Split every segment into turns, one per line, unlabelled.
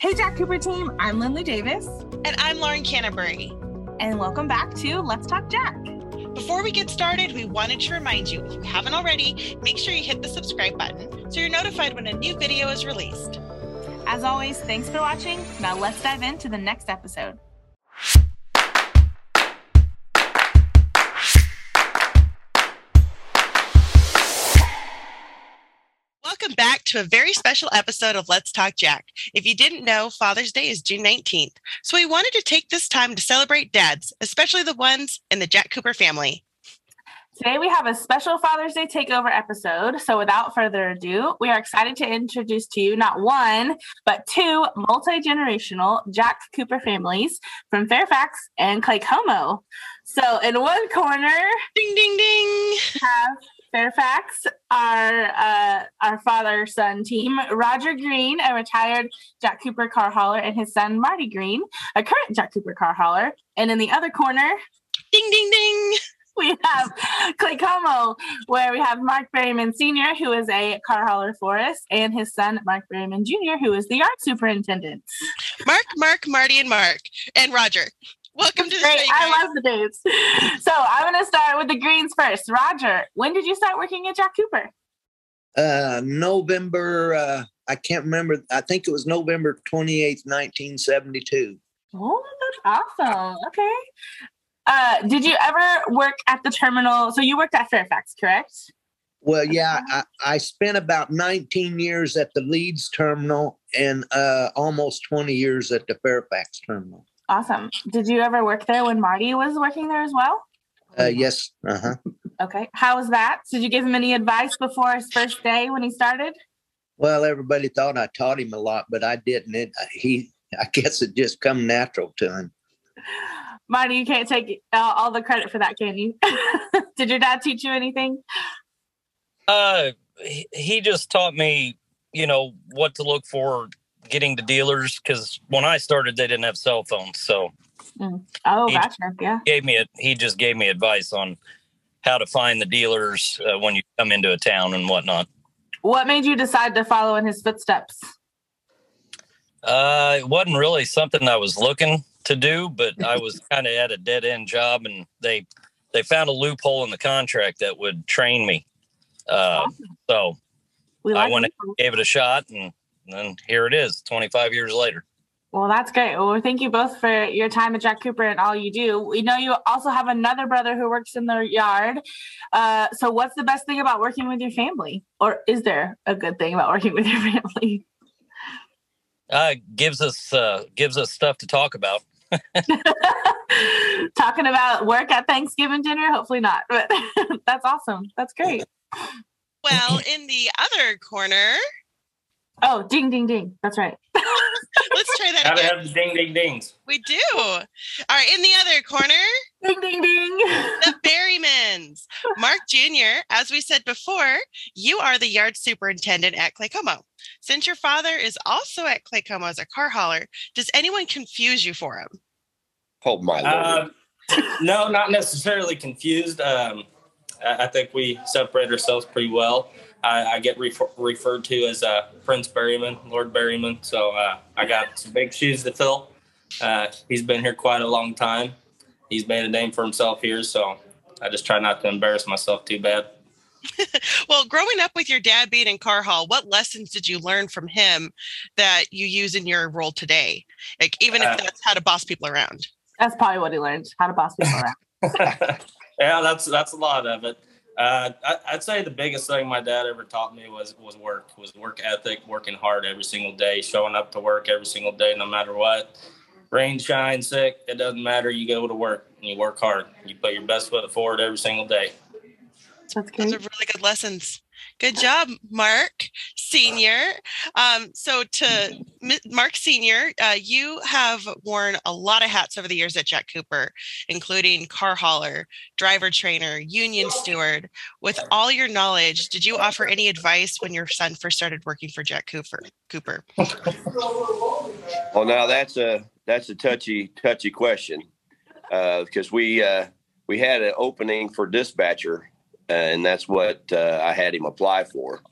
Hey, Jack Cooper team, I'm Lindley Davis.
And I'm Lauren Canterbury.
And welcome back to Let's Talk Jack.
Before we get started, we wanted to remind you if you haven't already, make sure you hit the subscribe button so you're notified when a new video is released.
As always, thanks for watching. Now let's dive into the next episode.
Welcome back to a very special episode of Let's Talk Jack. If you didn't know, Father's Day is June 19th. So we wanted to take this time to celebrate dads, especially the ones in the Jack Cooper family.
Today we have a special Father's Day takeover episode. So without further ado, we are excited to introduce to you not one, but two multi-generational Jack Cooper families from Fairfax and Claycomo. So in one corner,
ding ding ding,
have Fairfax, our uh, our father son team, Roger Green, a retired Jack Cooper car hauler, and his son Marty Green, a current Jack Cooper car hauler. And in the other corner,
ding ding ding,
we have Clay Claycomo, where we have Mark Berryman Sr., who is a car hauler for us, and his son Mark Berryman Jr., who is the yard superintendent.
Mark, Mark, Marty, and Mark, and Roger. Welcome to the
Great. I love the dudes. So I'm going to start with the Greens first. Roger, when did you start working at Jack Cooper?
Uh, November, uh, I can't remember. I think it was November 28th, 1972.
Oh, that's awesome. Okay. Uh, did you ever work at the terminal? So you worked at Fairfax, correct?
Well, yeah, I, I spent about 19 years at the Leeds terminal and uh, almost 20 years at the Fairfax terminal.
Awesome. Did you ever work there when Marty was working there as well?
Uh, yes. Uh huh.
Okay. How was that? Did you give him any advice before his first day when he started?
Well, everybody thought I taught him a lot, but I didn't. It he, I guess it just come natural to him.
Marty, you can't take uh, all the credit for that, can you? Did your dad teach you anything?
Uh, he, he just taught me, you know, what to look for getting to dealers because when I started, they didn't have cell phones. So,
mm. oh, gotcha. Yeah.
Gave me a, he just gave me advice on how to find the dealers uh, when you come into a town and whatnot.
What made you decide to follow in his footsteps?
Uh, it wasn't really something I was looking to do, but I was kind of at a dead end job, and they they found a loophole in the contract that would train me. Uh, awesome. So like I went and gave it a shot, and and here it is 25 years later.
Well, that's great. Well, thank you both for your time at Jack Cooper and all you do. We know you also have another brother who works in the yard. Uh, so, what's the best thing about working with your family? Or is there a good thing about working with your family?
Uh, gives us uh, gives us stuff to talk about.
Talking about work at Thanksgiving dinner? Hopefully not, but that's awesome. That's great.
Well, in the other corner,
Oh, ding, ding, ding. That's right.
Let's try that
Gotta again. have the ding, ding, dings.
We do. All right, in the other corner.
Ding, ding, ding.
The Berrymans. Mark Jr., as we said before, you are the yard superintendent at Claycomo. Since your father is also at Claycomo as a car hauler, does anyone confuse you for him?
Oh, my lord.
Uh, no, not necessarily confused. Um, I think we separate ourselves pretty well. I, I get refer- referred to as uh, Prince Berryman, Lord Berryman. So uh, I got some big shoes to fill. Uh, he's been here quite a long time. He's made a name for himself here, so I just try not to embarrass myself too bad.
well, growing up with your dad being in car haul, what lessons did you learn from him that you use in your role today? Like, even if uh, that's how to boss people around.
That's probably what he learned: how to boss people around.
yeah, that's that's a lot of it. Uh, I, would say the biggest thing my dad ever taught me was was work, was work ethic, working hard every single day, showing up to work every single day, no matter what. Rain, shine, sick, it doesn't matter. You go to work and you work hard. You put your best foot forward every single day.
That's
Those are really good lessons. Good job, Mark Senior. Um, so, to Mark Senior, uh, you have worn a lot of hats over the years at Jack Cooper, including car hauler, driver trainer, union steward. With all your knowledge, did you offer any advice when your son first started working for Jack Cooper? Cooper.
well, now that's a that's a touchy touchy question because uh, we uh, we had an opening for dispatcher and that's what uh, I had him apply for.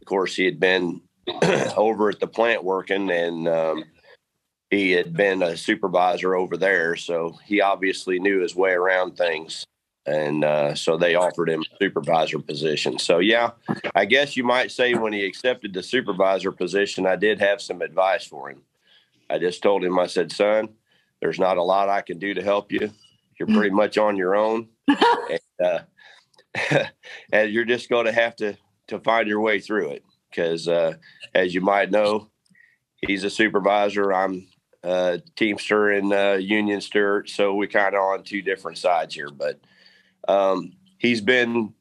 Of course, he had been over at the plant working, and um, he had been a supervisor over there, so he obviously knew his way around things. And uh, so they offered him a supervisor position. So, yeah, I guess you might say when he accepted the supervisor position, I did have some advice for him. I just told him, I said, son, there's not a lot I can do to help you. You're pretty much on your own. and, uh, and you're just going to have to to find your way through it because uh, as you might know he's a supervisor i'm a teamster and uh, union steward so we kind of on two different sides here but um, he's been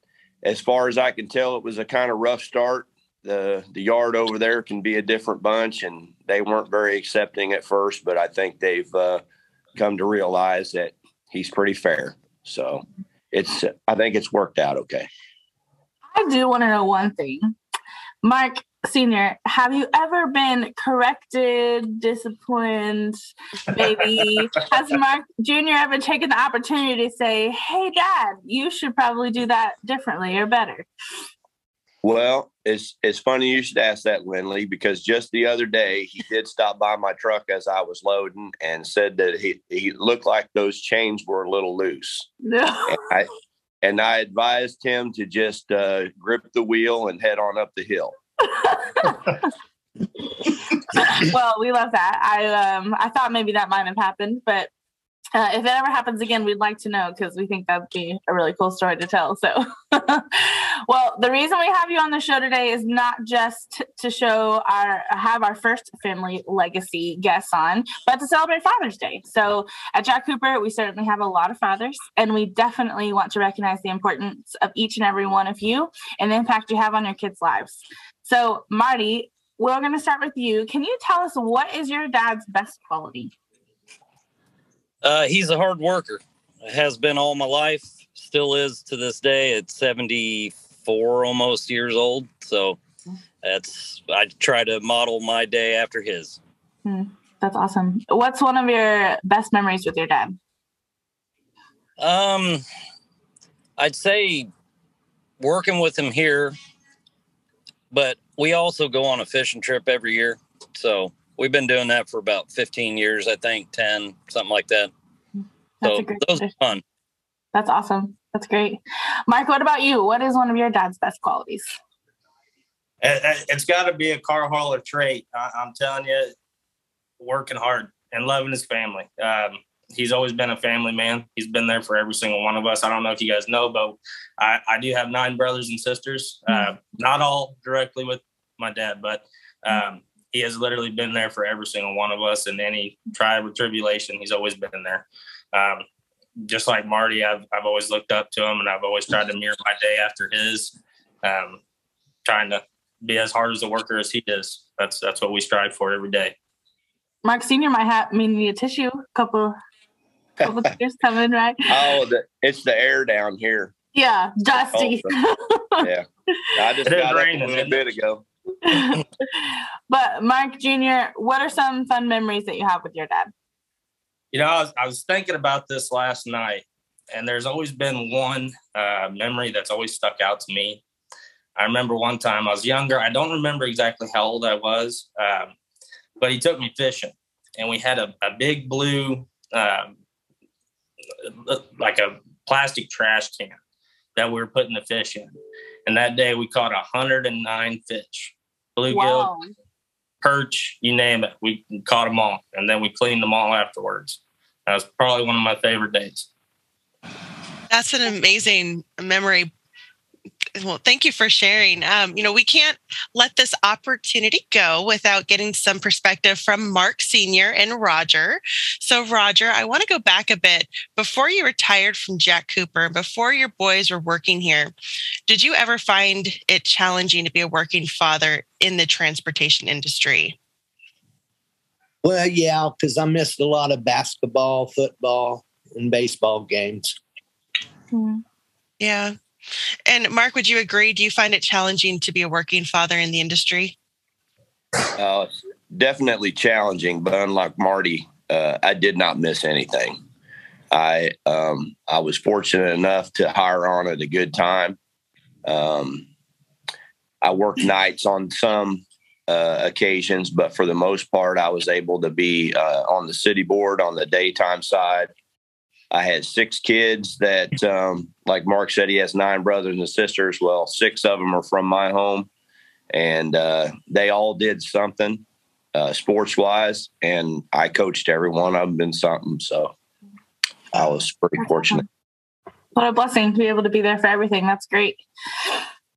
as far as i can tell it was a kind of rough start the the yard over there can be a different bunch and they weren't very accepting at first but i think they've uh, come to realize that he's pretty fair so it's I think it's worked out okay.
I do want to know one thing. Mark Senior, have you ever been corrected, disciplined, maybe? Has Mark Jr. ever taken the opportunity to say, hey, dad, you should probably do that differently or better?
Well, it's it's funny you should ask that, Lindley, because just the other day he did stop by my truck as I was loading and said that he he looked like those chains were a little loose.
No.
I, and I advised him to just uh, grip the wheel and head on up the hill.
well, we love that. I um I thought maybe that might have happened, but uh, if it ever happens again, we'd like to know because we think that'd be a really cool story to tell. So, well, the reason we have you on the show today is not just to show our have our first family legacy guests on, but to celebrate Father's Day. So, at Jack Cooper, we certainly have a lot of fathers, and we definitely want to recognize the importance of each and every one of you and the impact you have on your kids' lives. So, Marty, we're going to start with you. Can you tell us what is your dad's best quality?
Uh, he's a hard worker. Has been all my life. Still is to this day. At 74, almost years old. So that's I try to model my day after his.
Hmm, that's awesome. What's one of your best memories with your dad?
Um, I'd say working with him here, but we also go on a fishing trip every year. So we've been doing that for about 15 years, I think 10, something like that. That's so those are fun.
That's awesome. That's great. Mark, what about you? What is one of your dad's best qualities?
It's got to be a car hauler trait. I'm telling you, working hard and loving his family. Um, he's always been a family man. He's been there for every single one of us. I don't know if you guys know, but I, I do have nine brothers and sisters. Uh, mm-hmm. not all directly with my dad, but um, he has literally been there for every single one of us in any tribe or tribulation. He's always been there. Um, just like Marty, I've, I've always looked up to him and I've always tried to mirror my day after his, um, trying to be as hard as a worker as he is. That's, that's what we strive for every day.
Mark Senior might have me need a tissue. Couple, couple tears coming, right?
Oh, the, it's the air down here.
Yeah, dusty.
yeah, I just got up a little bit ago.
but Mark Jr., what are some fun memories that you have with your dad?
You know, I was, I was thinking about this last night, and there's always been one uh, memory that's always stuck out to me. I remember one time I was younger. I don't remember exactly how old I was, um, but he took me fishing, and we had a, a big blue, um, like a plastic trash can that we were putting the fish in. And that day we caught 109 fish, bluegill, wow perch, you name it. We caught them all, and then we cleaned them all afterwards. That was probably one of my favorite days.
That's an amazing memory well, thank you for sharing. Um, you know, we can't let this opportunity go without getting some perspective from Mark Sr. and Roger. So, Roger, I want to go back a bit. Before you retired from Jack Cooper, before your boys were working here, did you ever find it challenging to be a working father in the transportation industry?
Well, yeah, because I missed a lot of basketball, football, and baseball games.
Hmm. Yeah. And Mark, would you agree? Do you find it challenging to be a working father in the industry?
Uh, definitely challenging, but unlike Marty, uh, I did not miss anything. I um, I was fortunate enough to hire on at a good time. Um, I worked nights on some uh, occasions, but for the most part, I was able to be uh, on the city board on the daytime side. I had six kids that, um, like Mark said, he has nine brothers and sisters. Well, six of them are from my home, and uh, they all did something uh, sports wise, and I coached every one of them in something. So I was pretty fortunate.
What a blessing to be able to be there for everything. That's great.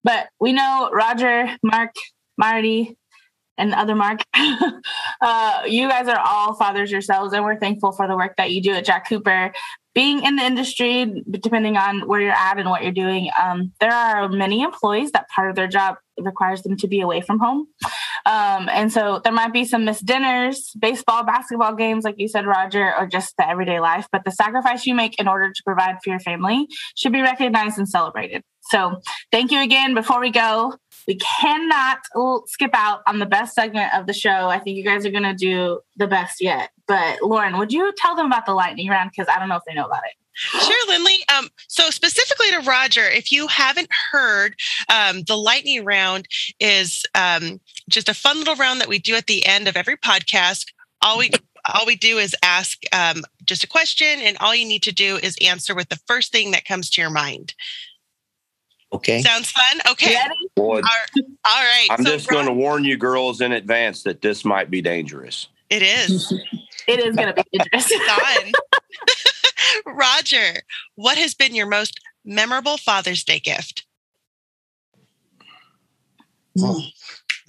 But we know Roger, Mark, Marty, and other Mark, uh, you guys are all fathers yourselves, and we're thankful for the work that you do at Jack Cooper. Being in the industry, depending on where you're at and what you're doing, um, there are many employees that part of their job requires them to be away from home. Um, and so there might be some missed dinners, baseball, basketball games, like you said, Roger, or just the everyday life. But the sacrifice you make in order to provide for your family should be recognized and celebrated. So thank you again. Before we go, we cannot skip out on the best segment of the show. I think you guys are going to do the best yet. But Lauren, would you tell them about the lightning round? Because I don't know if they know about it.
Sure, Lindley. Um, so specifically to Roger, if you haven't heard, um, the lightning round is um, just a fun little round that we do at the end of every podcast. All we all we do is ask um, just a question, and all you need to do is answer with the first thing that comes to your mind.
Okay.
Sounds fun. Okay.
Boy,
All, all right.
I'm
So,
just going to warn you girls in advance that this might be dangerous.
It is
It is going to be interesting.
done. Roger, what has been your most memorable Father's Day gift? Hmm.
Oh,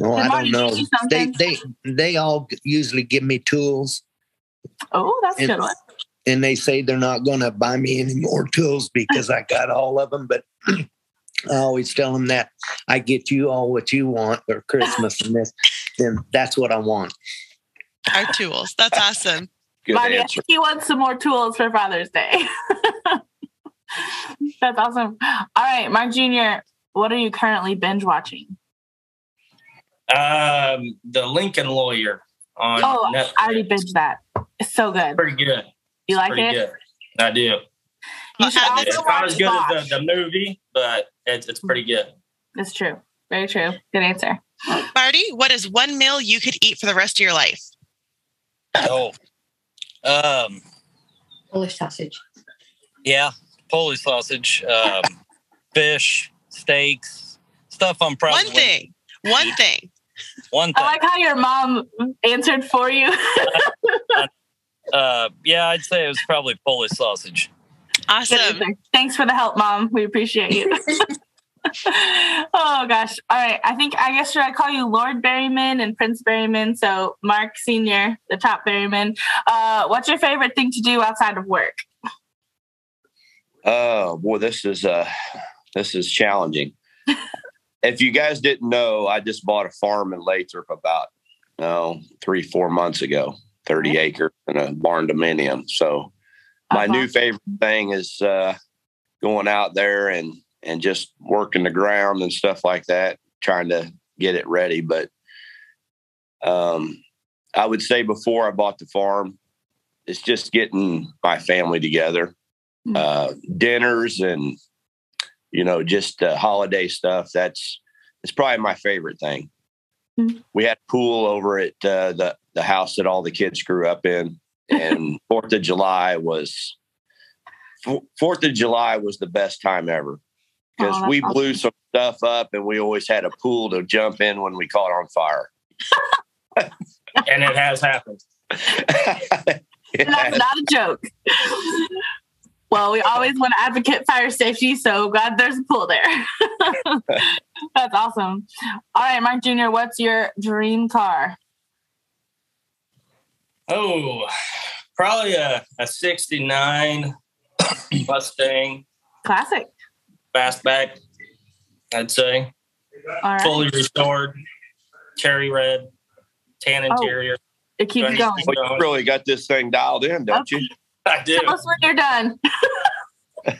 oh,
I
don't know. They they they all usually give me tools,
oh, that's a
And-
good one.
and they say they're not going to buy me any more tools because I got all of them. But I always tell them that I get you all what you want for Christmas, and this, then that's what I want.
Our tools. That's awesome.
Good
Marty,
answer.
he wants some more tools for Father's Day. That's awesome. All right, Mark Jr., what are you currently binge watching?
Um, the Lincoln Lawyer on
Oh,
Netflix.
I already binged that. It's so good.
Pretty good.
You like it?
good. I do.
You should
Uh,
also
It's not as good
Bosch.
as the, the movie, but it's it's pretty good.
It's true. Very true. Good answer.
Marty, what is one meal you could eat for the rest of your life?
Oh, um,
Polish sausage.
yeah, Polish sausage, um, fish, steaks, stuff. I'm probably
One thing. One thing.
One
I like how your mom answered for you.
Uh, yeah, I'd say it was probably Polish sausage.
Good
Awesome.
Thanks for the help, mom. We appreciate you. oh gosh. All right. I think I guess should I call you Lord Berryman and Prince Berryman? So Mark Senior, the top Berryman. Uh, what's your favorite thing to do outside of work?
Oh boy, this is uh this is challenging. if you guys didn't know, I just bought a farm in Lathrop about oh three, four months ago, 30 acres and a barn dominium. So my
Uh-huh.
new favorite thing is uh going out there and and just working the ground and stuff like that, trying to get it ready. But um I would say before I bought the farm, it's just getting my family together uh, dinners and you know just uh, holiday stuff. That's it's probably my favorite thing.
Mhm.
We had a pool over at uh, the the house that all the kids grew up in, and Fourth of July was Fourth of July was the best time ever oh, because
Oh, that's
we
awesome.
blew some stuff up, and we always had a pool to jump in when we caught on fire.
And it has happened.
It
That's
has-
not a joke. Well, we always want to advocate fire safety, so glad there's a pool there. That's awesome. All right, Mark Jr., what's your dream car?
Oh, probably a, a 69 Mustang
Classic.
fastback, I'd say.
All right.
Fully restored, cherry red, tan
Oh.
interior.
It keeps
Right.
going.
Well, you really got this thing dialed in, don't you?
I do.
Tell us when you're done.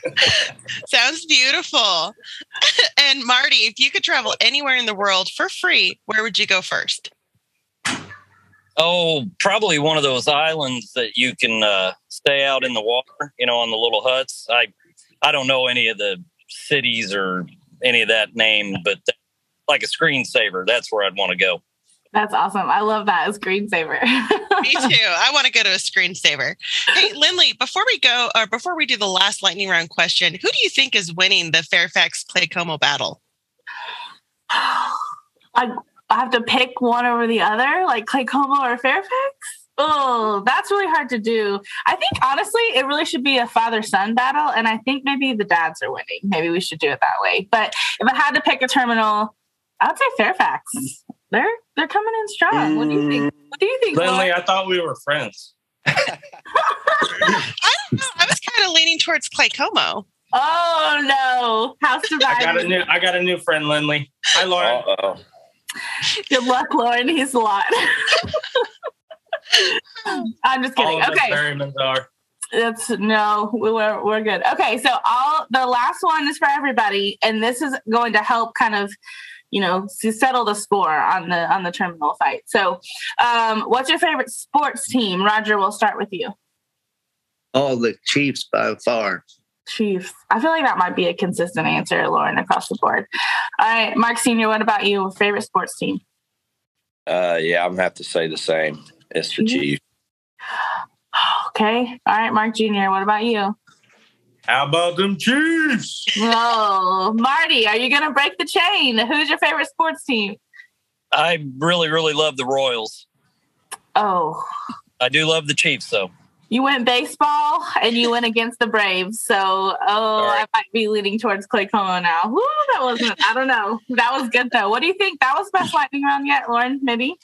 Sounds beautiful. and Marty, if you could travel anywhere in the world for free, where would you go first?
Oh, probably one of those islands that you can uh, stay out in the water, you know, on the little huts. I I don't know any of the cities or any of that name, but like a screensaver, that's where I'd want to go.
That's awesome. I love that as screensaver.
Me too. I want to go to a screensaver. Hey, Lindley, before we go, or before we do the last lightning round question, who do you think is winning the Fairfax Claycomo battle?
I, I have to pick one over the other, like Claycomo or Fairfax. Oh, that's really hard to do. I think honestly, it really should be a father son battle, and I think maybe the dads are winning. Maybe we should do it that way. But if I had to pick a terminal, I'd say Fairfax. They're they're coming in strong. What do you think? What do you think?
Lindley, I thought we were friends.
I don't know. I was kind of leaning towards Claycomo.
Oh no, house
I got a new I got a new friend, Lindley. Hi, Lauren.
Uh-oh.
Good luck, Lauren. He's a lot. I'm just kidding.
of us
Okay.
Berrymans are.
That's no, we're we're good. Okay, so all the last one is for everybody, and this is going to help kind of, you know, settle the score on the on the terminal fight. So, um, what's your favorite sports team? Roger, we'll start with you.
All the Chiefs by far.
Chiefs. I feel like that might be a consistent answer, Lauren, across the board. All right, Mark Senior, what about you? Favorite sports team?
Uh, yeah, I'm gonna have to say the same. It's the. Chiefs.
Okay. All right, Mark Junior, what about you?
How about them Chiefs?
Oh, Marty, are you gonna break the chain? Who's your favorite sports team?
I really, really love the Royals.
Oh,
I do love the Chiefs, though.
You went baseball and you went against the Braves. So, oh. I might be leaning towards Clay Claycomo now. Woo, that wasn't, I don't know. That was good though. What do you think? That was the best lightning round yet, Lauren? Maybe?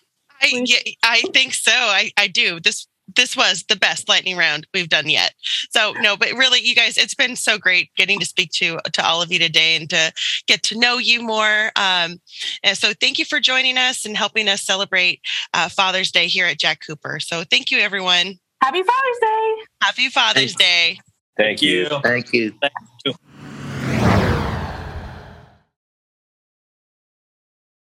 I, yeah, I think so. I, I do. This this was the best lightning round we've done yet. So no, but really, you guys, it's been so great getting to speak to to all of you today and to get to know you more. Um, and so thank you for joining us and helping us celebrate uh, Father's Day here at Jack Cooper. So thank you, everyone.
Happy Father's Day.
Happy Father's
Thank
Day.
Thank you.
Thank you.